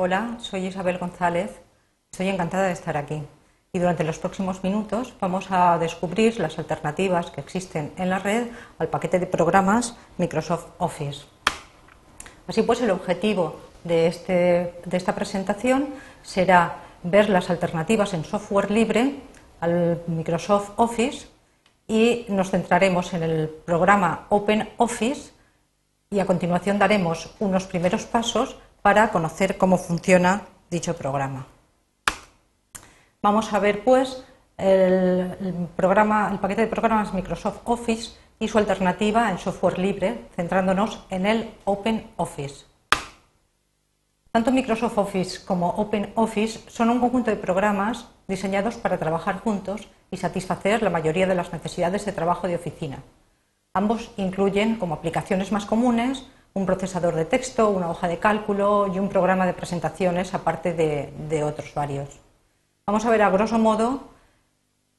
Hola, soy Isabel González. Estoy encantada de estar aquí. Y durante los próximos minutos vamos a descubrir las alternativas que existen en la red al paquete de programas Microsoft Office. Así pues, el objetivo de, este, de esta presentación será ver las alternativas en software libre al Microsoft Office y nos centraremos en el programa OpenOffice y a continuación daremos unos primeros pasos para conocer cómo funciona dicho programa. Vamos a ver pues el, programa, el paquete de programas Microsoft Office y su alternativa en software libre, centrándonos en el OpenOffice. Tanto Microsoft Office como OpenOffice son un conjunto de programas diseñados para trabajar juntos y satisfacer la mayoría de las necesidades de trabajo de oficina. Ambos incluyen como aplicaciones más comunes un procesador de texto, una hoja de cálculo y un programa de presentaciones aparte de, otros varios. Vamos a ver a grosso modo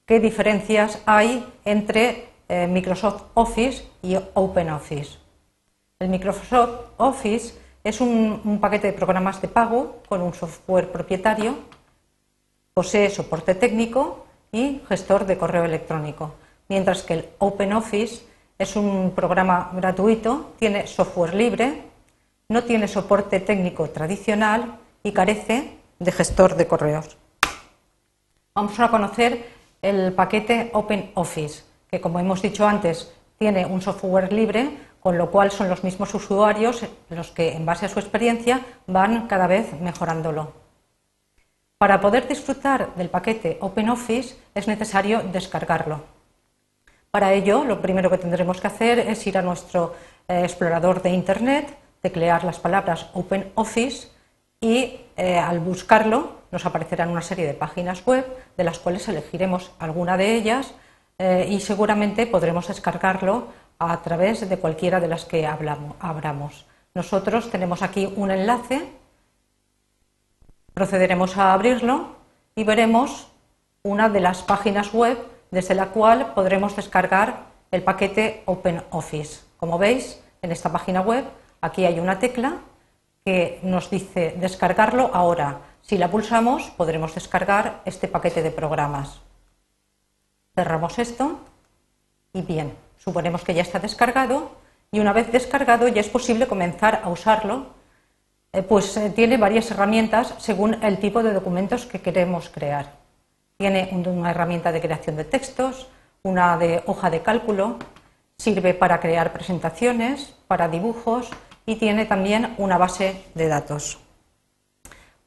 qué diferencias hay entre eh, Microsoft Office y OpenOffice. El Microsoft Office es un, paquete de programas de pago con un software propietario, posee soporte técnico y gestor de correo electrónico, mientras que el OpenOffice es un programa gratuito, tiene software libre, no tiene soporte técnico tradicional y carece de gestor de correos. Vamos a conocer el paquete OpenOffice, que como hemos dicho antes, tiene un software libre con lo cual son los mismos usuarios los que, en base a su experiencia, van cada vez mejorándolo. Para poder disfrutar del paquete OpenOffice es necesario descargarlo. Para ello, lo primero que tendremos que hacer es ir a nuestro eh, explorador de Internet, teclear las palabras OpenOffice y eh, al buscarlo nos aparecerán una serie de páginas web de las cuales elegiremos alguna de ellas eh, y seguramente podremos descargarlo a través de cualquiera de las que hablamos, abramos. Nosotros tenemos aquí un enlace, procederemos a abrirlo y veremos una de las páginas web desde la cual podremos descargar el paquete OpenOffice. Como veis, en esta página web aquí hay una tecla que nos dice descargarlo ahora. Si la pulsamos podremos descargar este paquete de programas. Cerramos esto y bien, Suponemos que ya está descargado y una vez descargado ya es posible comenzar a usarlo, eh, pues eh, tiene varias herramientas según el tipo de documentos que queremos crear. Tiene una herramienta de creación de textos, una de hoja de cálculo, sirve para crear presentaciones, para dibujos y tiene también una base de datos.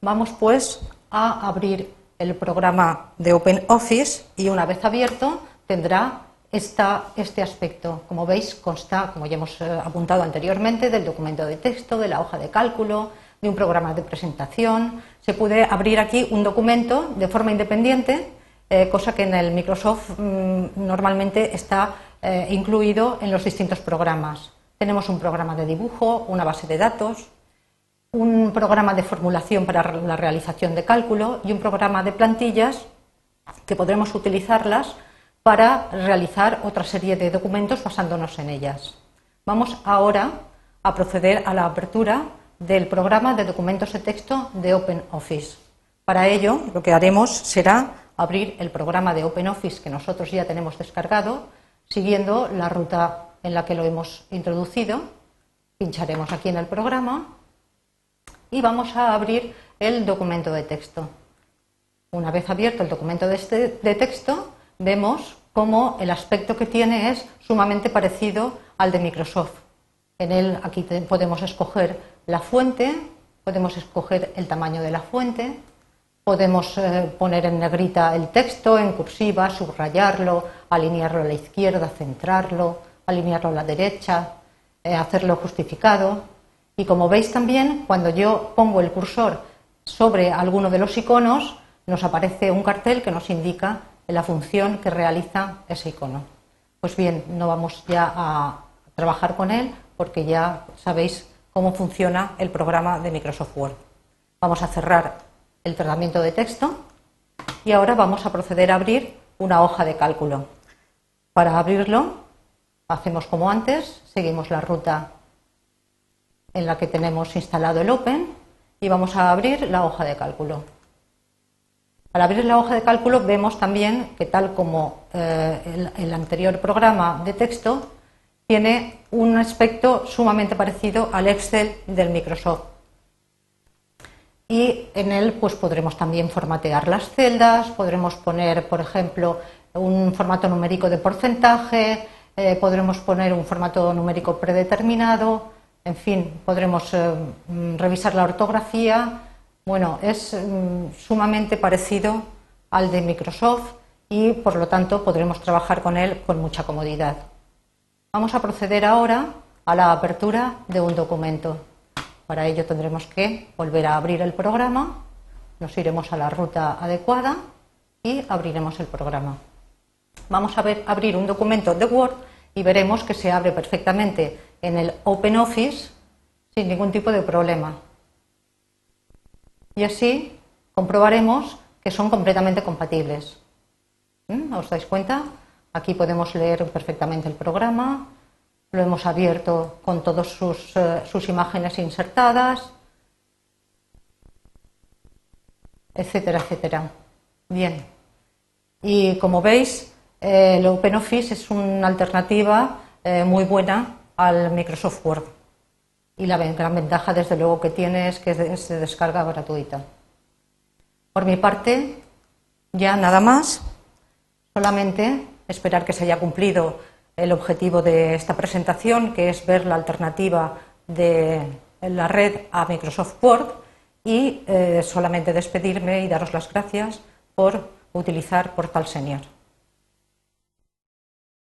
Vamos pues a abrir el programa de OpenOffice y una vez abierto tendrá está este aspecto. Como veis, consta, como ya hemos eh, apuntado anteriormente, del documento de texto, de la hoja de cálculo, de un programa de presentación. Se puede abrir aquí un documento de forma independiente, eh, cosa que en el Microsoft mm, normalmente está eh, incluido en los distintos programas. Tenemos un programa de dibujo, una base de datos, un programa de formulación para la realización de cálculo y un programa de plantillas que podremos utilizarlas para realizar otra serie de documentos basándonos en ellas. Vamos ahora a proceder a la apertura del programa de documentos de texto de OpenOffice. Para ello, lo que haremos será abrir el programa de OpenOffice que nosotros ya tenemos descargado, siguiendo la ruta en la que lo hemos introducido. Pincharemos aquí en el programa y vamos a abrir el documento de texto. Una vez abierto el documento de, este, texto, vemos cómo el aspecto que tiene es sumamente parecido al de Microsoft. En él aquí podemos escoger la fuente, podemos escoger el tamaño de la fuente, podemos eh, poner en negrita el texto, en cursiva, subrayarlo, alinearlo a la izquierda, centrarlo, alinearlo a la derecha, eh, hacerlo justificado. Y como veis también, cuando yo pongo el cursor sobre alguno de los iconos, nos aparece un cartel que nos indica la función que realiza ese icono. Pues bien, no vamos ya a trabajar con él porque ya sabéis cómo funciona el programa de Microsoft Word. Vamos a cerrar el tratamiento de texto y ahora vamos a proceder a abrir una hoja de cálculo. Para abrirlo, hacemos como antes, seguimos la ruta en la que tenemos instalado el Open y vamos a abrir la hoja de cálculo. Al abrir la hoja de cálculo vemos también que tal como eh, el, anterior programa de texto, tiene un aspecto sumamente parecido al Excel del Microsoft. Y en él pues podremos también formatear las celdas, podremos poner, por ejemplo, un formato numérico de porcentaje, eh, podremos poner un formato numérico predeterminado, en fin, podremos eh, revisar la ortografía, bueno, es mm, sumamente parecido al de Microsoft y por lo tanto podremos trabajar con él con mucha comodidad. Vamos a proceder ahora a la apertura de un documento. Para ello tendremos que volver a abrir el programa, nos iremos a la ruta adecuada y abriremos el programa. Vamos a abrir un documento de Word y veremos que se abre perfectamente en el OpenOffice sin ningún tipo de problema y así comprobaremos que son completamente compatibles. ¿Mm? ¿Os dais cuenta? Aquí podemos leer perfectamente el programa, lo hemos abierto con todas sus, eh, sus imágenes insertadas, etcétera, etcétera. Bien. Y como veis, eh, el OpenOffice es una alternativa eh, muy buena al Microsoft Word. Y la gran ventaja, desde luego, que tiene es que se descarga gratuita. Por mi parte, ya nada más, solamente esperar que se haya cumplido el objetivo de esta presentación, que es ver la alternativa de la red a Microsoft Word y eh, solamente despedirme y daros las gracias por utilizar Portal Senior.